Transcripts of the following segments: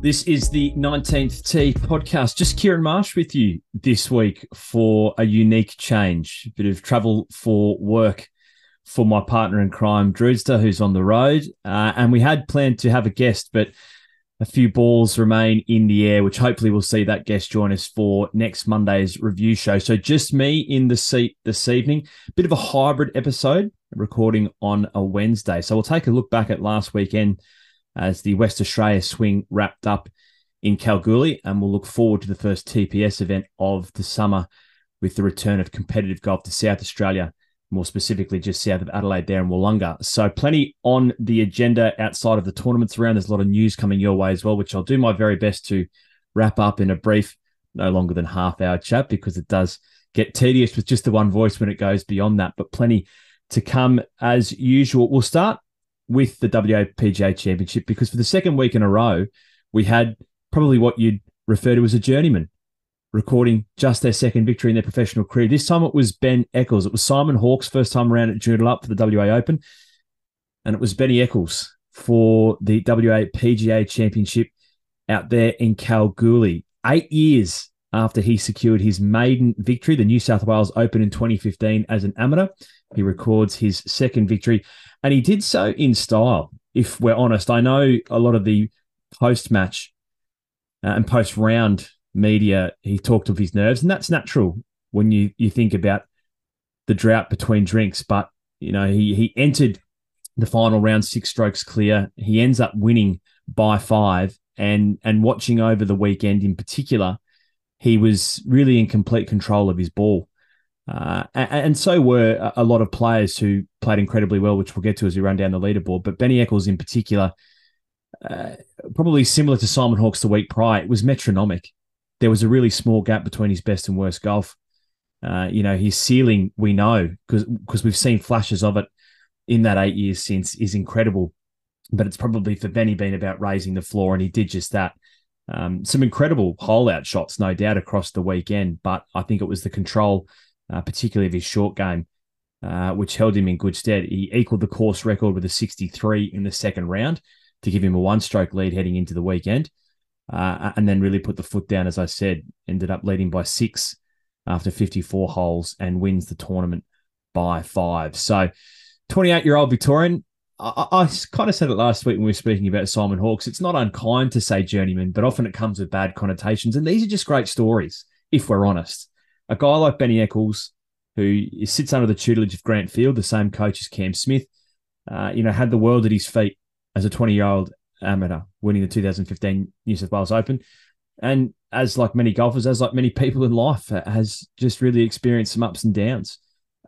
This is the 19th Tee podcast. Just Kieran Marsh with you this week for a unique change, a bit of travel for work for my partner in crime, Drewster, who's on the road. Uh, and we had planned to have a guest, but a few balls remain in the air, which hopefully we'll see that guest join us for next Monday's review show. So just me in the seat this evening, bit of a hybrid episode, recording on a Wednesday. So we'll take a look back at last weekend as the West Australia swing wrapped up in Kalgoorlie. And we'll look forward to the first TPS event of the summer with the return of competitive golf to South Australia, more specifically just south of Adelaide there in Willunga. So plenty on the agenda outside of the tournaments around. There's a lot of news coming your way as well, which I'll do my very best to wrap up in a brief, no longer than half hour chat because it does get tedious with just the one voice when it goes beyond that, but plenty to come as usual. We'll start with the WAPGA Championship because for the second week in a row, we had probably what you'd refer to as a journeyman recording just their second victory in their professional career. This time it was Ben Eccles. It was Simon Hawke's first time around at Joondalup for the WA Open. And it was Benny Eccles for the WA PGA Championship out there in Kalgoorlie. Eight years after he secured his maiden victory, the New South Wales Open in 2015 as an amateur, he records his second victory. And he did so in style, if we're honest. I know a lot of the post match uh, and post round media, he talked of his nerves, and that's natural when you, you think about the drought between drinks. But, you know, he, he entered the final round six strokes clear. He ends up winning by five. And, and watching over the weekend in particular, he was really in complete control of his ball. Uh, and, and, so were a lot of players who played incredibly well, which we'll get to as we run down the leaderboard. But Benny Eccles, in particular, uh, probably similar to Simon Hawkes the week prior, it was metronomic. There was a really small gap between his best and worst golf. Uh, you know, his ceiling, we know because because we've seen flashes of it in that eight years since, is incredible. But it's probably for Benny been about raising the floor, and he did just that. Um, some incredible hole out shots, no doubt, across the weekend. But I think it was the control uh, particularly of his short game, uh, which held him in good stead. He equaled the course record with a 63 in the second round to give him a one stroke lead heading into the weekend. Uh, and then really put the foot down, as I said, ended up leading by six after 54 holes and wins the tournament by five. So, 28 year old Victorian. I, I, kind of said it last week when we were speaking about Simon Hawkes. It's not unkind to say journeyman, but often it comes with bad connotations. And these are just great stories, if we're honest a guy like Benny Eccles, who sits under the tutelage of Grant Field, the same coach as Cam Smith, uh, you know, had the world at his feet as a 20 year old amateur, winning the 2015 New South Wales Open. And as like many golfers, as like many people in life, has just really experienced some ups and downs.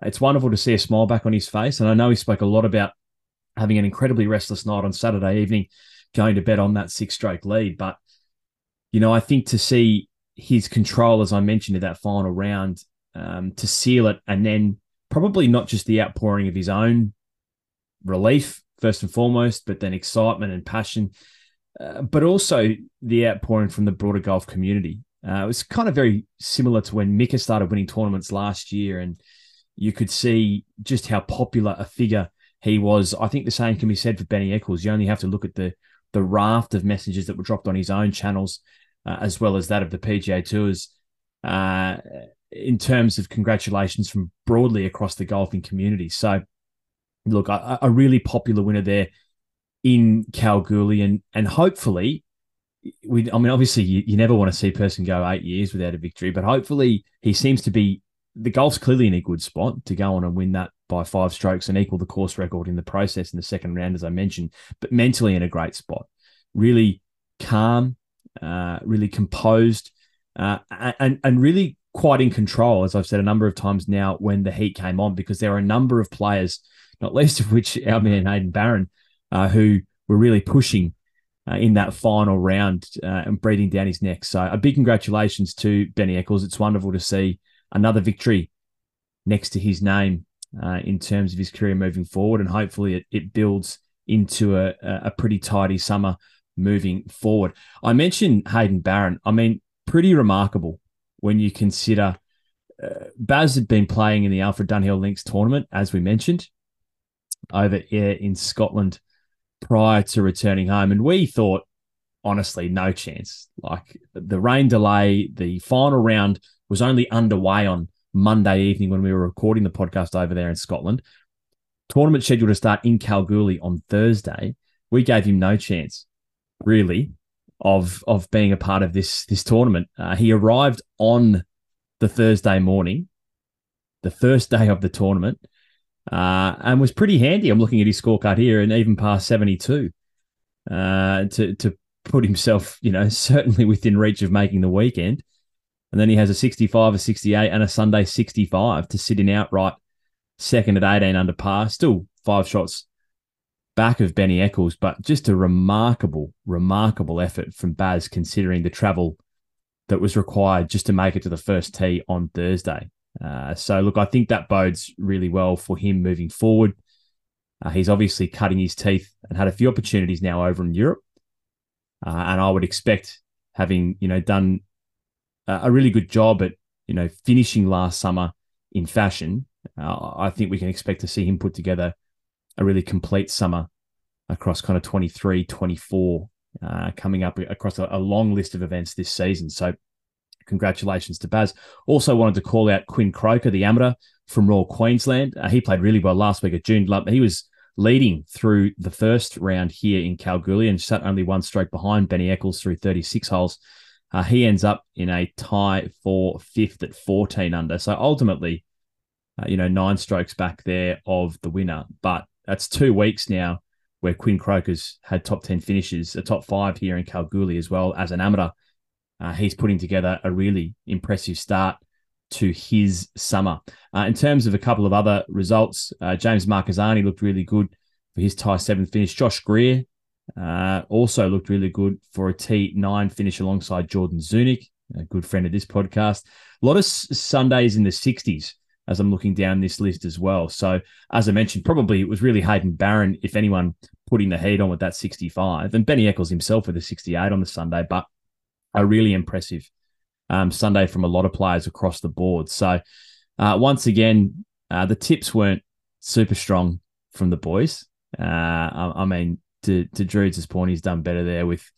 It's wonderful to see a smile back on his face. And I know he spoke a lot about having an incredibly restless night on Saturday evening, going to bed on that six stroke lead. But, you know, I think to see his control, as I mentioned, in that final round um, to seal it, and then probably not just the outpouring of his own relief first and foremost, but then excitement and passion, uh, but also the outpouring from the broader golf community. Uh, it was kind of very similar to when Mika started winning tournaments last year, and you could see just how popular a figure he was. I think the same can be said for Benny Eccles. You only have to look at the the raft of messages that were dropped on his own channels uh, as well as that of the PGA Tours, uh, in terms of congratulations from broadly across the golfing community. So, look, a, a really popular winner there in Kalgoorlie, and and hopefully, we. I mean, obviously, you, you never want to see a person go eight years without a victory, but hopefully, he seems to be. The golf's clearly in a good spot to go on and win that by five strokes and equal the course record in the process in the second round, as I mentioned, but mentally in a great spot. Really calm, uh, really composed, uh, and and really quite in control, as I've said a number of times now when the heat came on, because there are a number of players, not least of which our man Hayden Barron, uh, who were really pushing uh, in that final round uh, and breathing down his neck. So a big congratulations to Benny Eccles. It's wonderful to see another victory next to his name uh, in terms of his career moving forward, and hopefully it, it builds into a, a pretty tidy summer moving forward. I mentioned Hayden Barron. I mean, pretty remarkable when you consider uh, Baz had been playing in the Alfred Dunhill Links tournament, as we mentioned, over here in Scotland prior to returning home. And we thought, honestly, no chance. Like the rain delay, the final round was only underway on Monday evening when we were recording the podcast over there in Scotland. Tournament scheduled to start in Kalgoorlie on Thursday. We gave him no chance, really, of of being a part of this this tournament. Uh, he arrived on the Thursday morning, the first day of the tournament, uh, and was pretty handy. I'm looking at his scorecard here, and even past 72 uh, to to put himself, you know, certainly within reach of making the weekend. And then he has a 65, a 68, and a Sunday 65 to sit in outright second at 18 under par. Still five shots back of Benny Eccles, but just a remarkable, remarkable effort from Baz considering the travel that was required just to make it to the first tee on Thursday. Uh, so, look, I think that bodes really well for him moving forward. Uh, he's obviously cutting his teeth and had a few opportunities now over in Europe. Uh, and I would expect, having you know done a really good job at you know finishing last summer in fashion, uh, I think we can expect to see him put together a really complete summer across kind of 23, 24, uh, coming up across a, a long list of events this season. So congratulations to Baz. Also wanted to call out Quinn Croker, the amateur from Royal Queensland. Uh, he played really well last week at June. He was leading through the first round here in Kalgoorlie and sat only one stroke behind Benny Eccles through 36 holes. Uh, he ends up in a tie for fifth at 14 under. So ultimately, uh, you know, nine strokes back there of the winner. But that's two weeks now where Quinn Croker's had top 10 finishes, a top five here in Kalgoorlie as well as an amateur uh, he's putting together a really impressive start to his summer. Uh, in terms of a couple of other results, uh, James Marchesani looked really good for his tie seven finish. Josh Greer uh, also looked really good for a T9 finish alongside Jordan Zunic, a good friend of this podcast. A lot of Sundays in the 60s as I'm looking down this list as well. So, as I mentioned, probably it was really Hayden Barron, if anyone, putting the heat on with that 65, and Benny Eccles himself with a 68 on the Sunday. But a really impressive um, Sunday from a lot of players across the board. So uh, once again, uh, the tips weren't super strong from the boys. Uh, I, I, mean, to to Drew's point, he's done better there with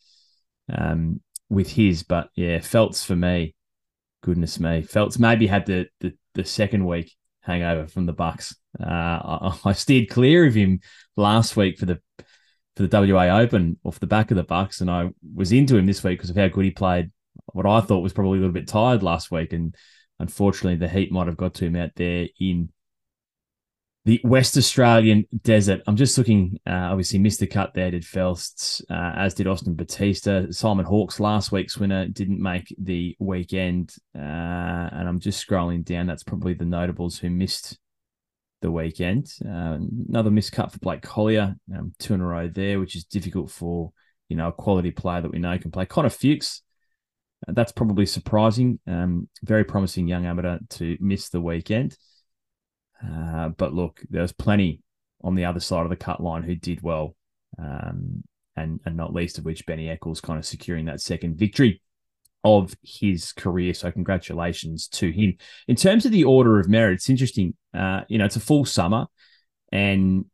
um, with his, but yeah, Felts for me, goodness me, Felts maybe had the the, the second week hangover from the Bucks. Uh, I, I steered clear of him last week for the for the WA Open off the back of the Bucks, and I was into him this week because of how good he played. What I thought was probably a little bit tired last week, and unfortunately, the heat might have got to him out there in the West Australian desert. I'm just looking. Uh, obviously, missed cut there. Did Felst, uh, as did Austin Bautista. Simon Hawkes, last week's winner, didn't make the weekend, uh, and I'm just scrolling down. That's probably the notables who missed the weekend. Uh, another miscut for Blake Collyer, um, two in a row there, which is difficult for you know a quality player that we know can play. Connor Fuchs, uh, that's probably surprising. Um, very promising young amateur to miss the weekend. Uh, but look, there's plenty on the other side of the cut line who did well, um, and and not least of which Benny Eccles kind of securing that second victory of his career. So congratulations to him. In terms of the order of merit, it's interesting. Uh, you know, it's a full summer, and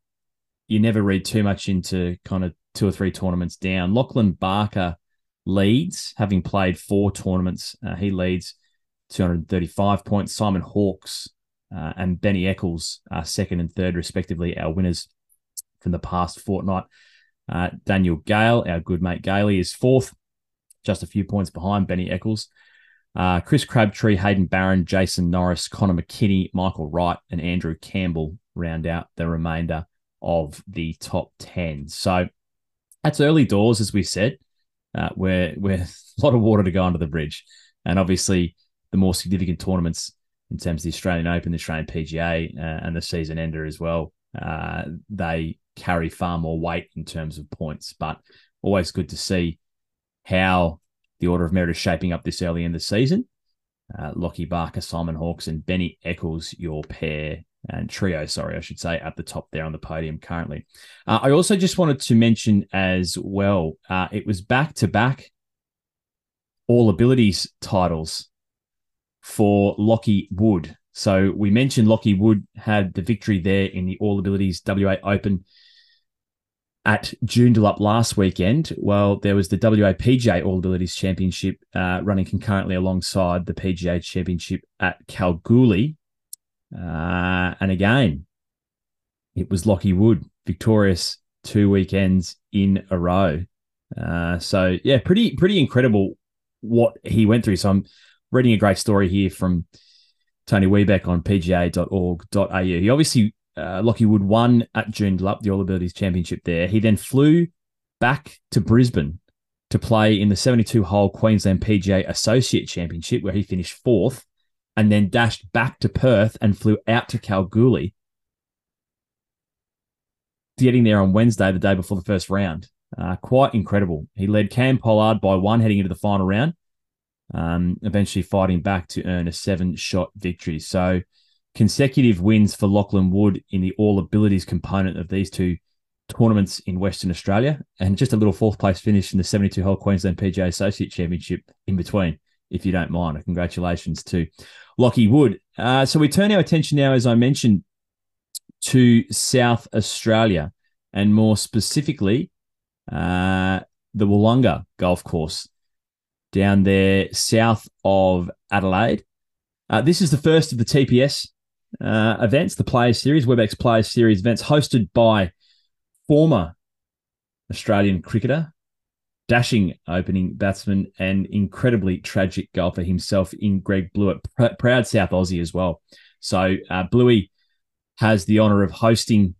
you never read too much into kind of two or three tournaments down. Lachlan Barker leads, having played four tournaments. Uh, he leads 235 points. Simon Hawkes uh, and Benny Eccles are second and third, respectively, our winners from the past fortnight. Uh, Daniel Gale, our good mate Gailey, is fourth just a few points behind Benny Eccles. Uh, Chris Crabtree, Hayden Barron, Jason Norris, Connor McKinney, Michael Wright, and Andrew Campbell round out the remainder of the top 10. So that's early doors, as we said, uh, where a lot of water to go under the bridge. And obviously, the more significant tournaments in terms of the Australian Open, the Australian PGA, uh, and the season ender as well, uh, they carry far more weight in terms of points. But always good to see how the order of merit is shaping up this early in the season. Uh, Lockie Barker, Simon Hawkes, and Benny Eccles, your pair and trio, sorry, I should say, at the top there on the podium currently. Uh, I also just wanted to mention as well, uh, it was back to back all abilities titles for Lockie Wood. So we mentioned Lockie Wood had the victory there in the All Abilities WA Open at Joondalup last weekend. Well, there was the WA PGA All Abilities Championship uh, running concurrently alongside the PGA Championship at Kalgoorlie. Uh, and again, it was Lockie Wood victorious two weekends in a row. Uh, so yeah, pretty pretty incredible what he went through. So I'm reading a great story here from Tony Webeck on pga.org.au. He obviously, uh, Lockie Wood won at Joondalup, the All Abilities Championship there. He then flew back to Brisbane to play in the 72 hole Queensland PGA Associate Championship, where he finished fourth, and then dashed back to Perth and flew out to Kalgoorlie, getting there on Wednesday, the day before the first round. Uh, quite incredible. He led Cam Pollard by one heading into the final round um, eventually fighting back to earn a seven shot victory. So consecutive wins for Lachlan Wood in the all abilities component of these two tournaments in Western Australia, and just a little fourth place finish in the 72 hole Queensland PGA Associate Championship in between, if you don't mind. Congratulations to Lockie Wood. Uh, so we turn our attention now, as I mentioned, to South Australia, and more specifically, uh, the Willunga Golf Course down there south of Adelaide. Uh, this is the first of the TPS uh, events, the Players Series, WebEx Players Series events, hosted by former Australian cricketer, dashing opening batsman, and incredibly tragic golfer himself in Greg Blewett, pr- proud South Aussie as well. So uh, Bluey has the honour of hosting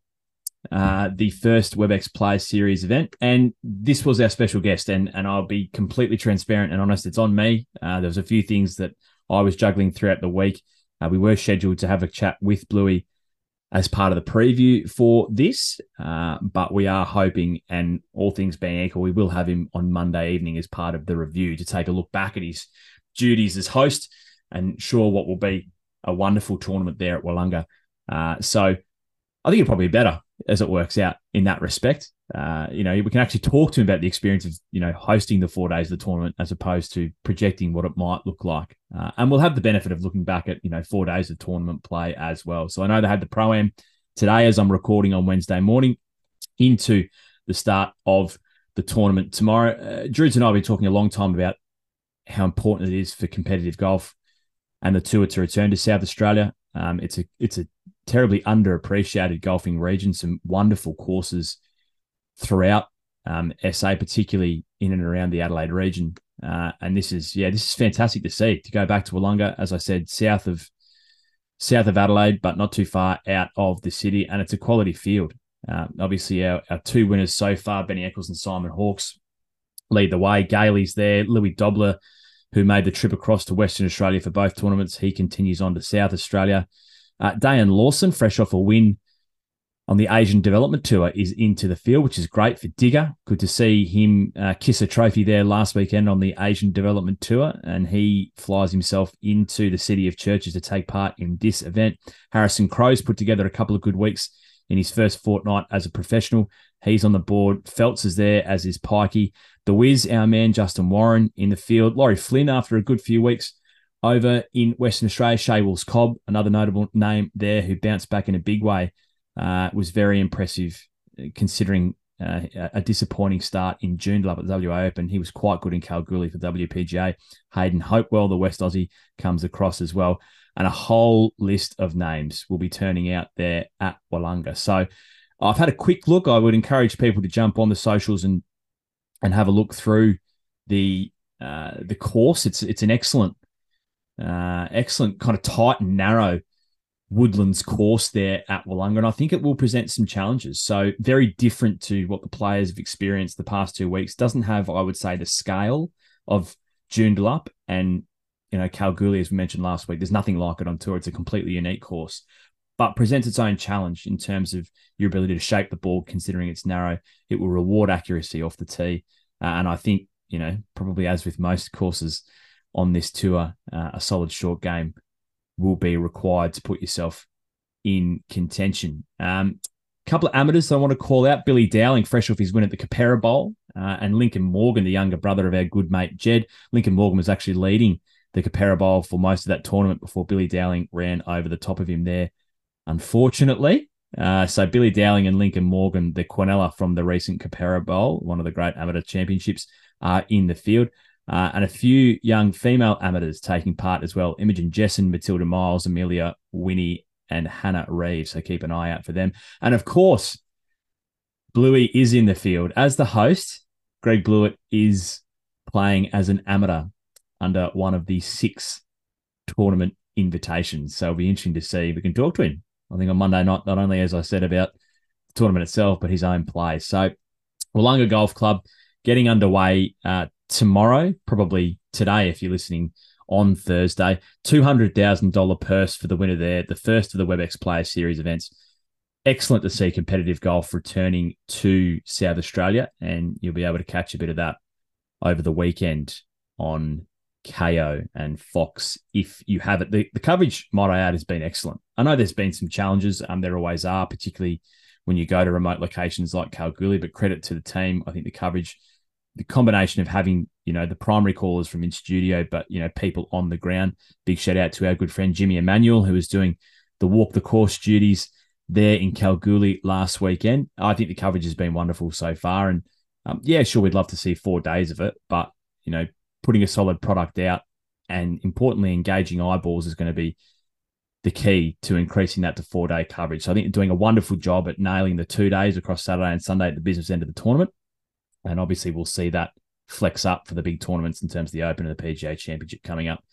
uh, the first WebEx Play Series event. And this was our special guest. And, and I'll be completely transparent and honest. It's on me. Uh, there was a few things that I was juggling throughout the week. Uh, we were scheduled to have a chat with Bluey as part of the preview for this, uh, but we are hoping, and all things being equal, we will have him on Monday evening as part of the review to take a look back at his duties as host and sure what will be a wonderful tournament there at Willunga. Uh, so I think it'll probably be better as it works out in that respect. Uh, you know, we can actually talk to him about the experience of, you know, hosting the four days of the tournament as opposed to projecting what it might look like. Uh, and we'll have the benefit of looking back at, you know, four days of tournament play as well. So I know they had the Pro Am today as I'm recording on Wednesday morning into the start of the tournament tomorrow. Uh, Drews and I have been talking a long time about how important it is for competitive golf and the tour to return to South Australia. Um, it's a it's a terribly underappreciated golfing region. Some wonderful courses throughout um, SA, particularly in and around the Adelaide region. Uh, and this is yeah, this is fantastic to see. To go back to Willunga, as I said, south of south of Adelaide, but not too far out of the city, and it's a quality field. Uh, obviously, our, our two winners so far, Benny Eccles and Simon Hawkes, lead the way. Gailey's there. Louis Dobbelaar, who made the trip across to Western Australia for both tournaments, he continues on to South Australia. Uh, Dane Lawson, fresh off a win on the Asian Development Tour, is into the field, which is great for Digger. Good to see him uh, kiss a trophy there last weekend on the Asian Development Tour, and he flies himself into the city of Churches to take part in this event. Harrison Crowe's put together a couple of good weeks in his first fortnight as a professional. He's on the board. Phelps is there, as is Pikey. The Wiz, our man Justin Warren in the field. Lawry Flynn, after a good few weeks, over in Western Australia, Shae Wools-Cobb, another notable name there who bounced back in a big way, uh, was very impressive uh, considering uh, a disappointing start in Joondalup at the WA Open. He was quite good in Kalgoorlie for WPGA. Hayden Hopewell, the West Aussie, comes across as well. And a whole list of names will be turning out there at Willunga. So I've had a quick look. I would encourage people to jump on the socials and and have a look through the uh, the course. It's it's an excellent uh, excellent kind of tight and narrow woodlands course there at Willunga, and I think it will present some challenges. So very different to what the players have experienced the past two weeks. Doesn't have, I would say, the scale of Joondalup and you know Kalgoorlie, as we mentioned last week. There's nothing like it on tour. It's a completely unique course, but presents its own challenge in terms of your ability to shape the ball, considering it's narrow. It will reward accuracy off the tee. Uh, and I think, you know, probably as with most courses on this tour, uh, a solid short game will be required to put yourself in contention. Um, couple of amateurs I want to call out Billy Dowling, fresh off his win at the Keperra Bowl, uh, and Lincoln Morgan, the younger brother of our good mate Jed. Lincoln Morgan was actually leading the Keperra Bowl for most of that tournament before Billy Dowling ran over the top of him there, unfortunately. Uh, so Billy Dowling and Lincoln Morgan, the Quinella from the recent Keperra Bowl, one of the great amateur championships, are in the field. Uh, and a few young female amateurs taking part as well. Imogen Jessen, Matilda Miles, Amelia Winnie, and Hannah Reeve. So keep an eye out for them. And of course, Bluey is in the field. As the host, Greg Blewett is playing as an amateur under one of the six tournament invitations. So it'll be interesting to see we can talk to him. I think on Monday night, not only as I said about the tournament itself, but his own play. So Willunga Golf Club getting underway uh, tomorrow, probably today if you're listening on Thursday. $200,000 purse for the winner there, the first of the WebEx Player Series events. Excellent to see competitive golf returning to South Australia, and you'll be able to catch a bit of that over the weekend on Kayo and Fox if you have it. The, the coverage, might I add, has been excellent. I know there's been some challenges, um, there always are, particularly when you go to remote locations like Kalgoorlie, but credit to the team. I think the coverage the combination of having you know the primary callers from in studio, but you know people on the ground. Big shout out to our good friend Jimmy Emanuel, who was doing the walk the course duties there in Kalgoorlie last weekend. I think the coverage has been wonderful so far, and um, yeah, sure, we'd love to see four days of it, but you know, putting a solid product out and importantly engaging eyeballs is going to be the key to increasing that to four day coverage. So I think doing a wonderful job at nailing the two days across Saturday and Sunday at the business end of the tournament. And obviously, we'll see that flex up for the big tournaments in terms of the Open and the PGA Championship coming up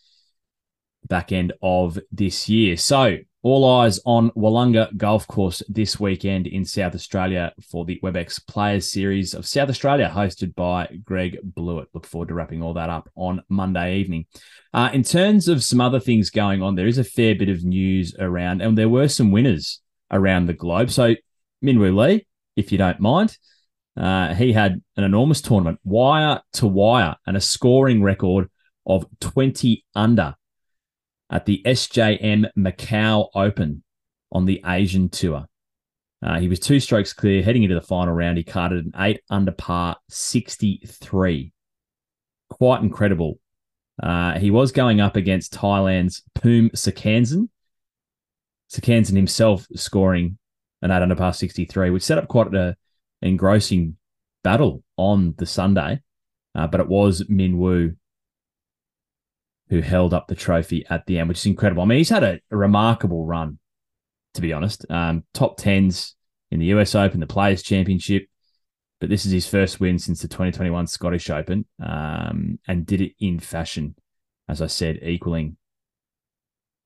back end of this year. So, all eyes on Willunga Golf Course this weekend in South Australia for the WebEx Players Series of South Australia, hosted by Greg Blewett. Look forward to wrapping all that up on Monday evening. Uh, in terms of some other things going on, there is a fair bit of news around, and there were some winners around the globe. So, Minwoo Lee, if you don't mind, uh, he had an enormous tournament, wire to wire, and a scoring record of 20 under at the SJM Macau Open on the Asian Tour. Uh, he was two strokes clear heading into the final round. He carded an eight under par 63. Quite incredible. Uh, he was going up against Thailand's Poom Saksansin. Saksansin himself scoring an eight under par 63, which set up quite a engrossing battle on the Sunday, uh, but it was Min Woo who held up the trophy at the end, which is incredible. I mean, he's had a, a remarkable run, to be honest. Um, top tens in the US Open, the Players Championship, but this is his first win since the 2021 Scottish Open, um, and did it in fashion, as I said, equaling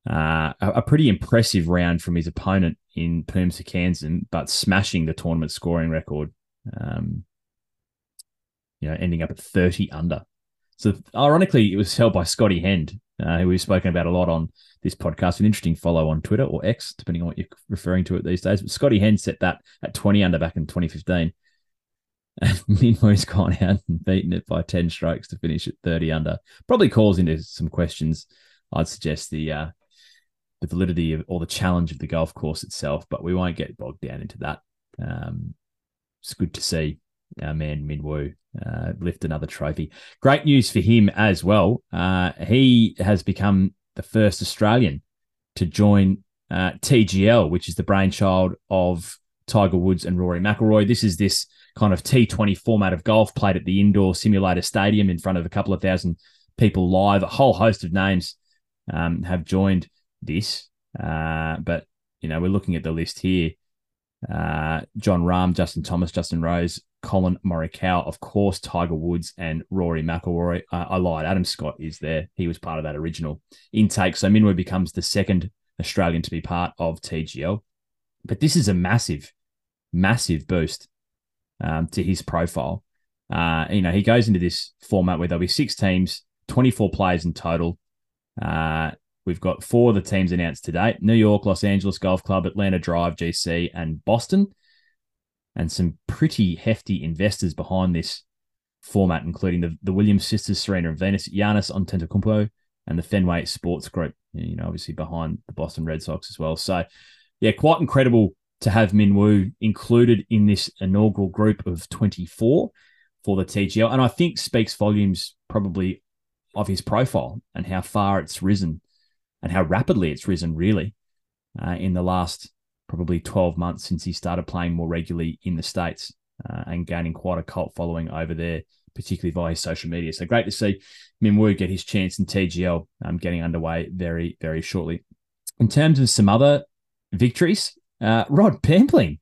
uh, a, a, pretty impressive round from his opponent in Poom Saksansin, but smashing the tournament scoring record. Um, you know, ending up at 30 under. So, ironically, it was held by Scotty Hend, uh, who we've spoken about a lot on this podcast. An interesting follow on Twitter or X, depending on what you're referring to it these days. But Scotty Hend set that at 20 under back in 2015. And Minwoo's gone out and beaten it by 10 strokes to finish at 30 under. Probably calls into some questions. I'd suggest the uh, the validity of or the challenge of the golf course itself, but we won't get bogged down into that. Um, it's good to see our man Minwoo uh, lift another trophy. Great news for him as well. Uh, he has become the first Australian to join uh, TGL, which is the brainchild of Tiger Woods and Rory McIlroy. This is this kind of T20 format of golf played at the indoor simulator stadium in front of a couple of thousand people live. A whole host of names um, have joined this. Uh, but you know, we're looking at the list here. Uh, Jon Rahm, Justin Thomas, Justin Rose, Collin Morikawa, of course, Tiger Woods and Rory McIlroy. I lied. Adam Scott is there. He was part of that original intake. So Minwoo becomes the second Australian to be part of TGL. But this is a massive, massive boost um, to his profile. Uh, you know, he goes into this format where there'll be six teams, 24 players in total. Uh, We've got four of the teams announced today New York, Los Angeles Golf Club, Atlanta Drive, GC, and Boston. And some pretty hefty investors behind this format, including the, the Williams sisters, Serena and Venus, Giannis Antetokounmpo, and the Fenway Sports Group, you know, obviously behind the Boston Red Sox as well. So, yeah, quite incredible to have Min Woo included in this inaugural group of 24 for the TGL. And I think speaks volumes probably of his profile and how far it's risen and how rapidly it's risen, really, uh, in the last probably 12 months since he started playing more regularly in the States uh, and gaining quite a cult following over there, particularly via his social media. So great to see Minwoo get his chance in TGL um, getting underway very, very shortly. In terms of some other victories, uh, Rod Pampling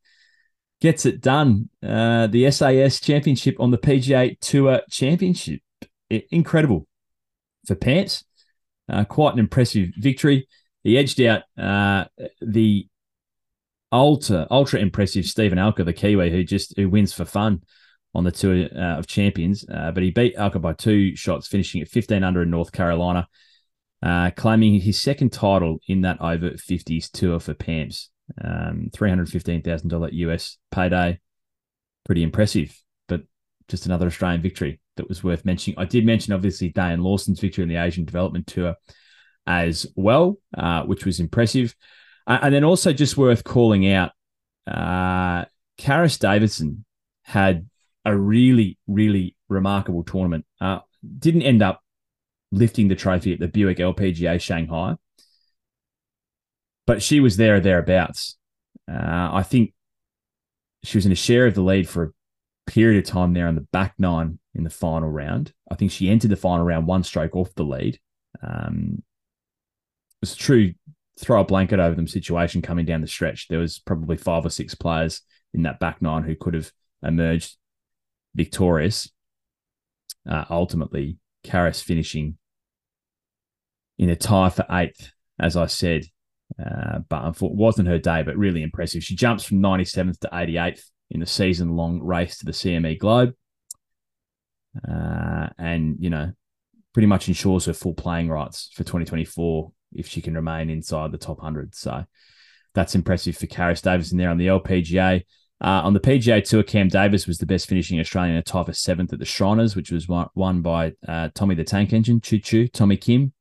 gets it done. Uh, the SAS Championship on the PGA Tour Championship. Incredible for Pants. Uh, quite an impressive victory. He edged out uh, the ultra ultra impressive Steven Alker, the Kiwi, who just who wins for fun on the Tour uh, of Champions. Uh, but he beat Alker by two shots, finishing at 15 under in North Carolina, uh, claiming his second title in that over 50s tour for PAMS um, $315,000 US payday. Pretty impressive, but just another Australian victory that was worth mentioning. I did mention, obviously, Dane Lawson's victory in the Asian Development Tour as well, uh, which was impressive. Uh, and then also just worth calling out, uh, Karis Davidson had a really, really remarkable tournament. Uh, didn't end up lifting the trophy at the Buick LPGA Shanghai, but she was there or thereabouts. Uh, I think she was in a share of the lead for a period of time there on the back nine in the final round. I think she entered the final round one stroke off the lead. Um, it was a true throw a blanket over them situation coming down the stretch. There was probably five or six players in that back nine who could have emerged victorious. Uh, ultimately, Karis finishing in a tie for eighth, as I said, uh, but it wasn't her day, but really impressive. She jumps from 97th to 88th in the season long race to the CME Globe. Uh, and, you know, pretty much ensures her full playing rights for 2024 if she can remain inside the top 100. So that's impressive for Karis Davidson there on the LPGA. Uh, on the PGA Tour, Cam Davis was the best finishing Australian in a tie for seventh at the Shriners, which was won by uh, Tommy the Tank Engine, Choo Choo, Tommy Kim.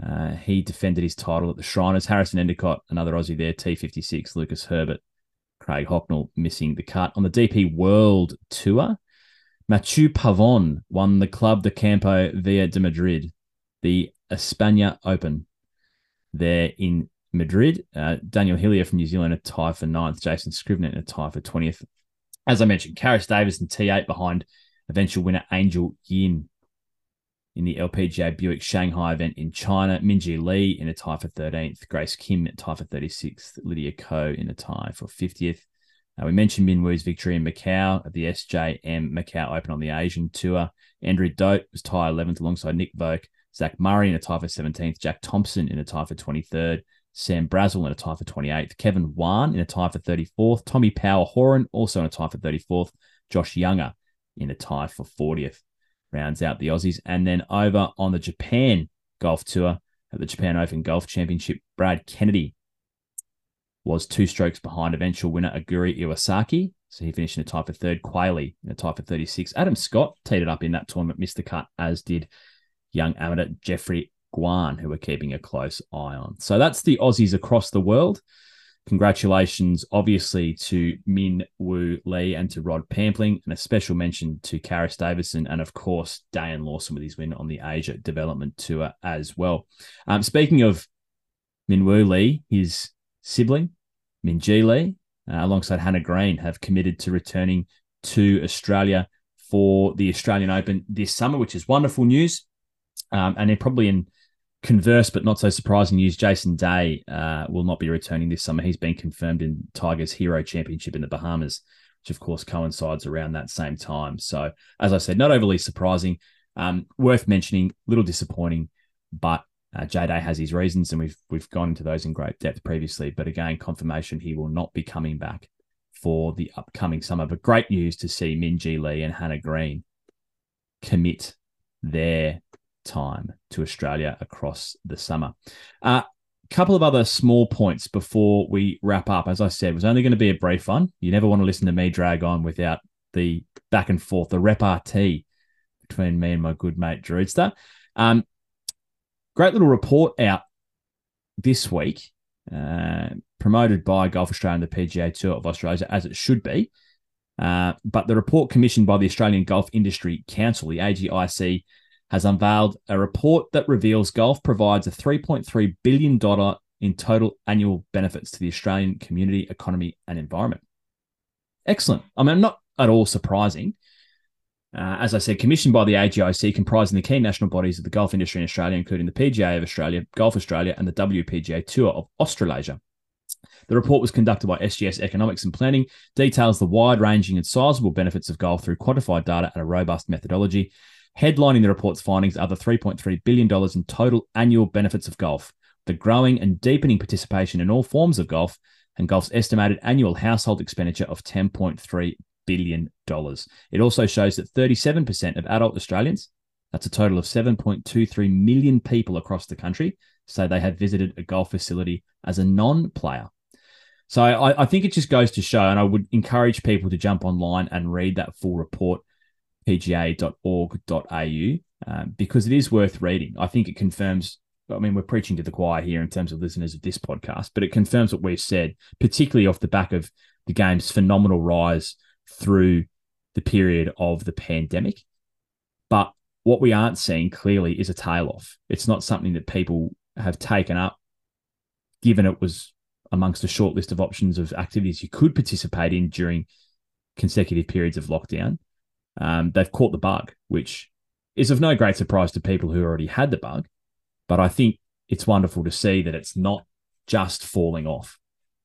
Uh, he defended his title at the Shriners. Harrison Endicott, another Aussie there, T56, Lucas Herbert, Craig Hocknell missing the cut. On the DP World Tour, Mathieu Pavon won the Club de Campo Villa de Madrid, the España Open there in Madrid. Uh, Daniel Hillier from New Zealand, a tie for ninth. Jason Scrivener, a tie for 20th. As I mentioned, Karis Davis and T8 behind eventual winner Angel Yin in the LPGA Buick Shanghai event in China. Minjee Lee in a tie for 13th. Grace Kim a tie for 36th. Lydia Ko in a tie for 50th. Uh, we mentioned Minwoo's victory in Macau at the SJM Macau Open on the Asian Tour. Andrew Dodt was tied 11th alongside Nick Voke. Zach Murray in a tie for 17th. Jack Thompson in a tie for 23rd. Sam Brazel in a tie for 28th. Kevin Wan in a tie for 34th. Tommy Power Horan also in a tie for 34th. Josh Younger in a tie for 40th rounds out the Aussies. And then over on the Japan Golf Tour at the Japan Open Golf Championship, Brad Kennedy was two strokes behind eventual winner Aguri Iwasaki. So he finished in a tie for third. Quayle in a tie for 36. Adam Scott teed it up in that tournament, missed the cut, as did young amateur Jeffrey Guan, who we're keeping a close eye on. So that's the Aussies across the world. Congratulations, obviously, to Min Woo Lee and to Rod Pampling, and a special mention to Karis Davidson and, of course, Dane Lawson with his win on the Asia Development Tour as well. Um, speaking of Min Woo Lee, his sibling, Minjee Lee, uh, alongside Hannah Green, have committed to returning to Australia for the Australian Open this summer, which is wonderful news. Um, and they're probably in Converse, but not so surprising news. Jason Day uh, will not be returning this summer. He's been confirmed in Tigers Hero Championship in the Bahamas, which of course coincides around that same time. So, as I said, not overly surprising. Um, worth mentioning, little disappointing, but uh, J Day has his reasons, and we've we've gone into those in great depth previously. But again, confirmation he will not be coming back for the upcoming summer. But great news to see Minjee Lee and Hannah Green commit their time to Australia across the summer. A uh, couple of other small points before we wrap up. As I said, it was only going to be a brief one. You never want to listen to me drag on without the back and forth, the repartee between me and my good mate Drewster. Um, great little report out this week, uh, promoted by Golf Australia and the PGA Tour of Australia, as it should be. Uh, but the report commissioned by the Australian Golf Industry Council, the AGIC, has unveiled a report that reveals golf provides a $3.3 billion in total annual benefits to the Australian community, economy, and environment. Excellent. I mean, not at all surprising. Uh, as I said, commissioned by the AGIC, comprising the key national bodies of the golf industry in Australia, including the PGA of Australia, Golf Australia, and the WPGA Tour of Australasia. The report was conducted by SGS Economics and Planning, details the wide ranging and sizable benefits of golf through quantified data and a robust methodology. Headlining the report's findings are the $3.3 billion in total annual benefits of golf, the growing and deepening participation in all forms of golf, and golf's estimated annual household expenditure of $10.3 billion. It also shows that 37% of adult Australians, that's a total of 7.23 million people across the country, say they have visited a golf facility as a non player. So I, I, think it just goes to show, and I would encourage people to jump online and read that full report, pga.org.au, um, because it is worth reading. I think it confirms. I mean, we're preaching to the choir here in terms of listeners of this podcast, but it confirms what we've said, particularly off the back of the game's phenomenal rise through the period of the pandemic. But what we aren't seeing clearly is a tail off. It's not something that people have taken up, given it was amongst a short list of options of activities you could participate in during consecutive periods of lockdown. Um, they've caught the bug, which is of no great surprise to people who already had the bug. But I think it's wonderful to see that it's not just falling off.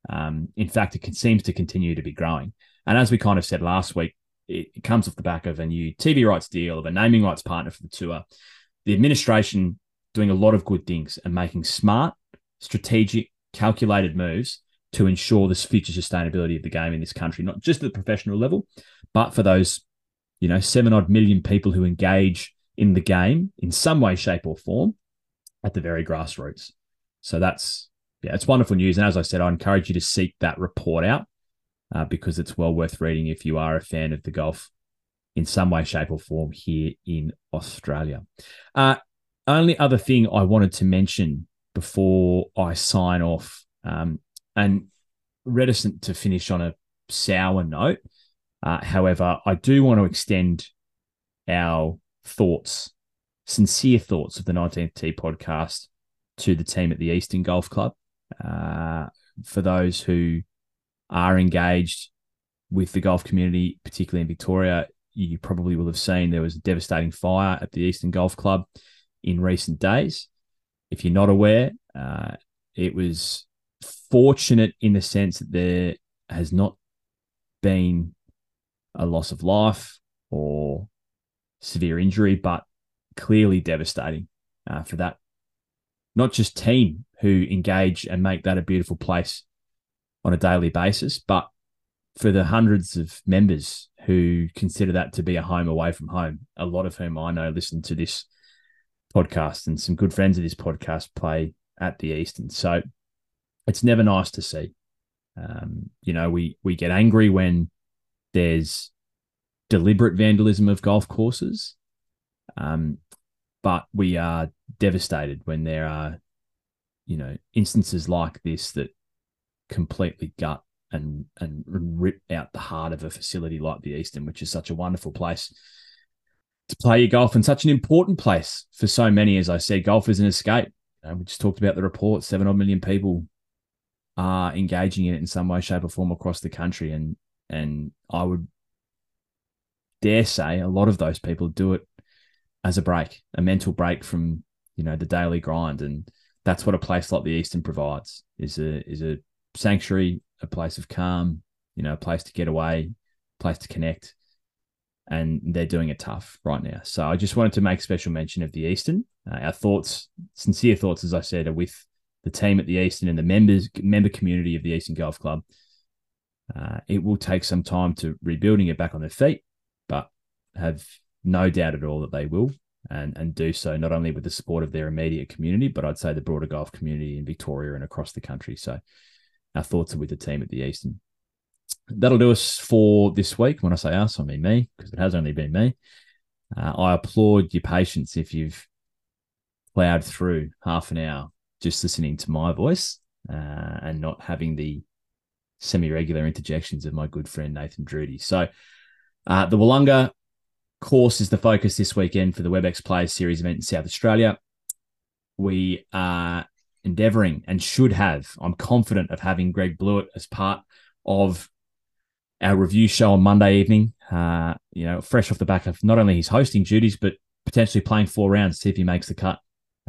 Um, in fact, it seems to continue to be growing. And as we kind of said last week, it, it comes off the back of a new TV rights deal, of a naming rights partner for the tour. The administration doing a lot of good things and making smart, strategic, calculated moves to ensure this future sustainability of the game in this country, not just at the professional level, but for those, you know, seven odd million people who engage in the game in some way, shape, or form at the very grassroots. So that's yeah, it's wonderful news. And as I said, I encourage you to seek that report out uh, because it's well worth reading if you are a fan of the golf in some way, shape, or form here in Australia. Uh, only other thing I wanted to mention before I sign off, um, and reticent to finish on a sour note. Uh, however, I do want to extend our thoughts, sincere thoughts of the 19th Tee podcast to the team at the Eastern Golf Club. Uh, for those who are engaged with the golf community, particularly in Victoria, you probably will have seen there was a devastating fire at the Eastern Golf Club in recent days. If you're not aware, uh, it was fortunate in the sense that there has not been a loss of life or severe injury, but clearly devastating uh, for that, not just team who engage and make that a beautiful place on a daily basis, but for the hundreds of members who consider that to be a home away from home, a lot of whom I know listen to this podcast and some good friends of this podcast play at the Eastern. So it's never nice to see. Um, you know, we we get angry when there's deliberate vandalism of golf courses, um, but we are devastated when there are, you know, instances like this that completely gut and and rip out the heart of a facility like the Eastern, which is such a wonderful place to play your golf and such an important place for so many. As I said, golf is an escape. You know, we just talked about the report: seven odd million people are engaging in it in some way, shape, or form across the country, and and I would dare say a lot of those people do it as a break, a mental break from you know the daily grind, and that's what a place like the Eastern provides is a is a sanctuary, a place of calm, you know, a place to get away, place to connect and they're doing it tough right now. So I just wanted to make special mention of the Eastern. Uh, our thoughts, sincere thoughts, as I said, are with the team at the Eastern and the members, member community of the Eastern Golf Club. Uh, it will take some time to rebuilding it back on their feet, but have no doubt at all that they will. and and do so not only with the support of their immediate community, but I'd say the broader golf community in Victoria and across the country. So our thoughts are with the team at the Eastern. That'll do us for this week. When I say us, I mean me, because it has only been me. Uh, I applaud your patience if you've plowed through half an hour just listening to my voice uh, and not having the semi-regular interjections of my good friend Nathan Drudy. So uh, the Willunga course is the focus this weekend for the WebEx Players Series event in South Australia. We are endeavouring and should have, I'm confident of having Greg Blewett as part of our review show on Monday evening. Uh, you know, fresh off the back of not only his hosting duties, but potentially playing four rounds, see if he makes the cut,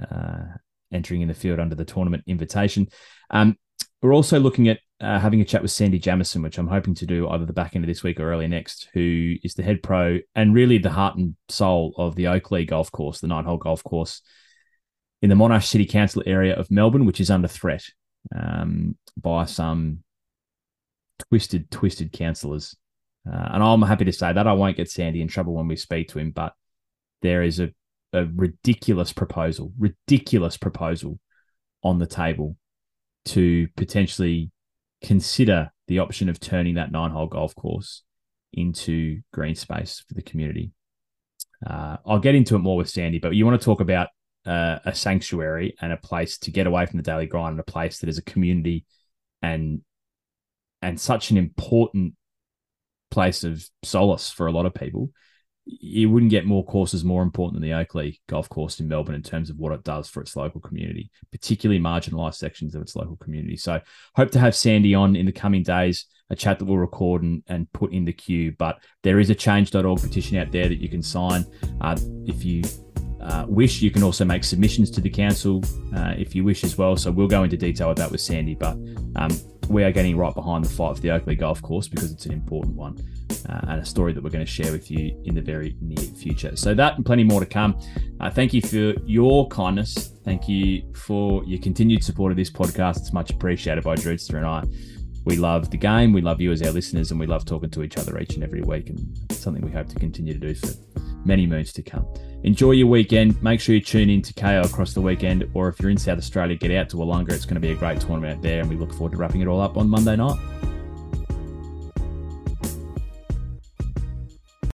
uh, entering in the field under the tournament invitation. Um, we're also looking at uh, having a chat with Sandy Jamison, which I'm hoping to do either the back end of this week or early next, who is the head pro and really the heart and soul of the Oakleigh Golf Course, the nine hole golf course in the Monash City Council area of Melbourne, which is under threat um, by some twisted, twisted councillors. Uh, and I'm happy to say that I won't get Sandy in trouble when we speak to him, but there is a, a ridiculous proposal, ridiculous proposal on the table to potentially consider the option of turning that nine hole golf course into green space for the community. Uh, I'll get into it more with Sandy, but you want to talk about uh, a sanctuary and a place to get away from the daily grind and a place that is a community and and such an important place of solace for a lot of people you wouldn't get more courses more important than the Oakleigh golf course in Melbourne in terms of what it does for its local community, particularly marginalised sections of its local community. So, hope to have Sandy on in the coming days, a chat that we'll record and, and put in the queue. But there is a change.org petition out there that you can sign. Uh, if you uh, wish, you can also make submissions to the council uh, if you wish as well. So, we'll go into detail that with Sandy. But um, we are getting right behind the fight for the Oakleigh golf course because it's an important one uh, and a story that we're going to share with you in the very near future. So, that and plenty more to come. Uh, thank you for your kindness. Thank you for your continued support of this podcast. It's much appreciated by Drewster and I. We love the game, we love you as our listeners, and we love talking to each other each and every week, and something we hope to continue to do for many moons to come. Enjoy your weekend. Make sure you tune in to Kayo across the weekend, or if you're in South Australia, get out to Willunga. It's going to be a great tournament out there, and we look forward to wrapping it all up on Monday night.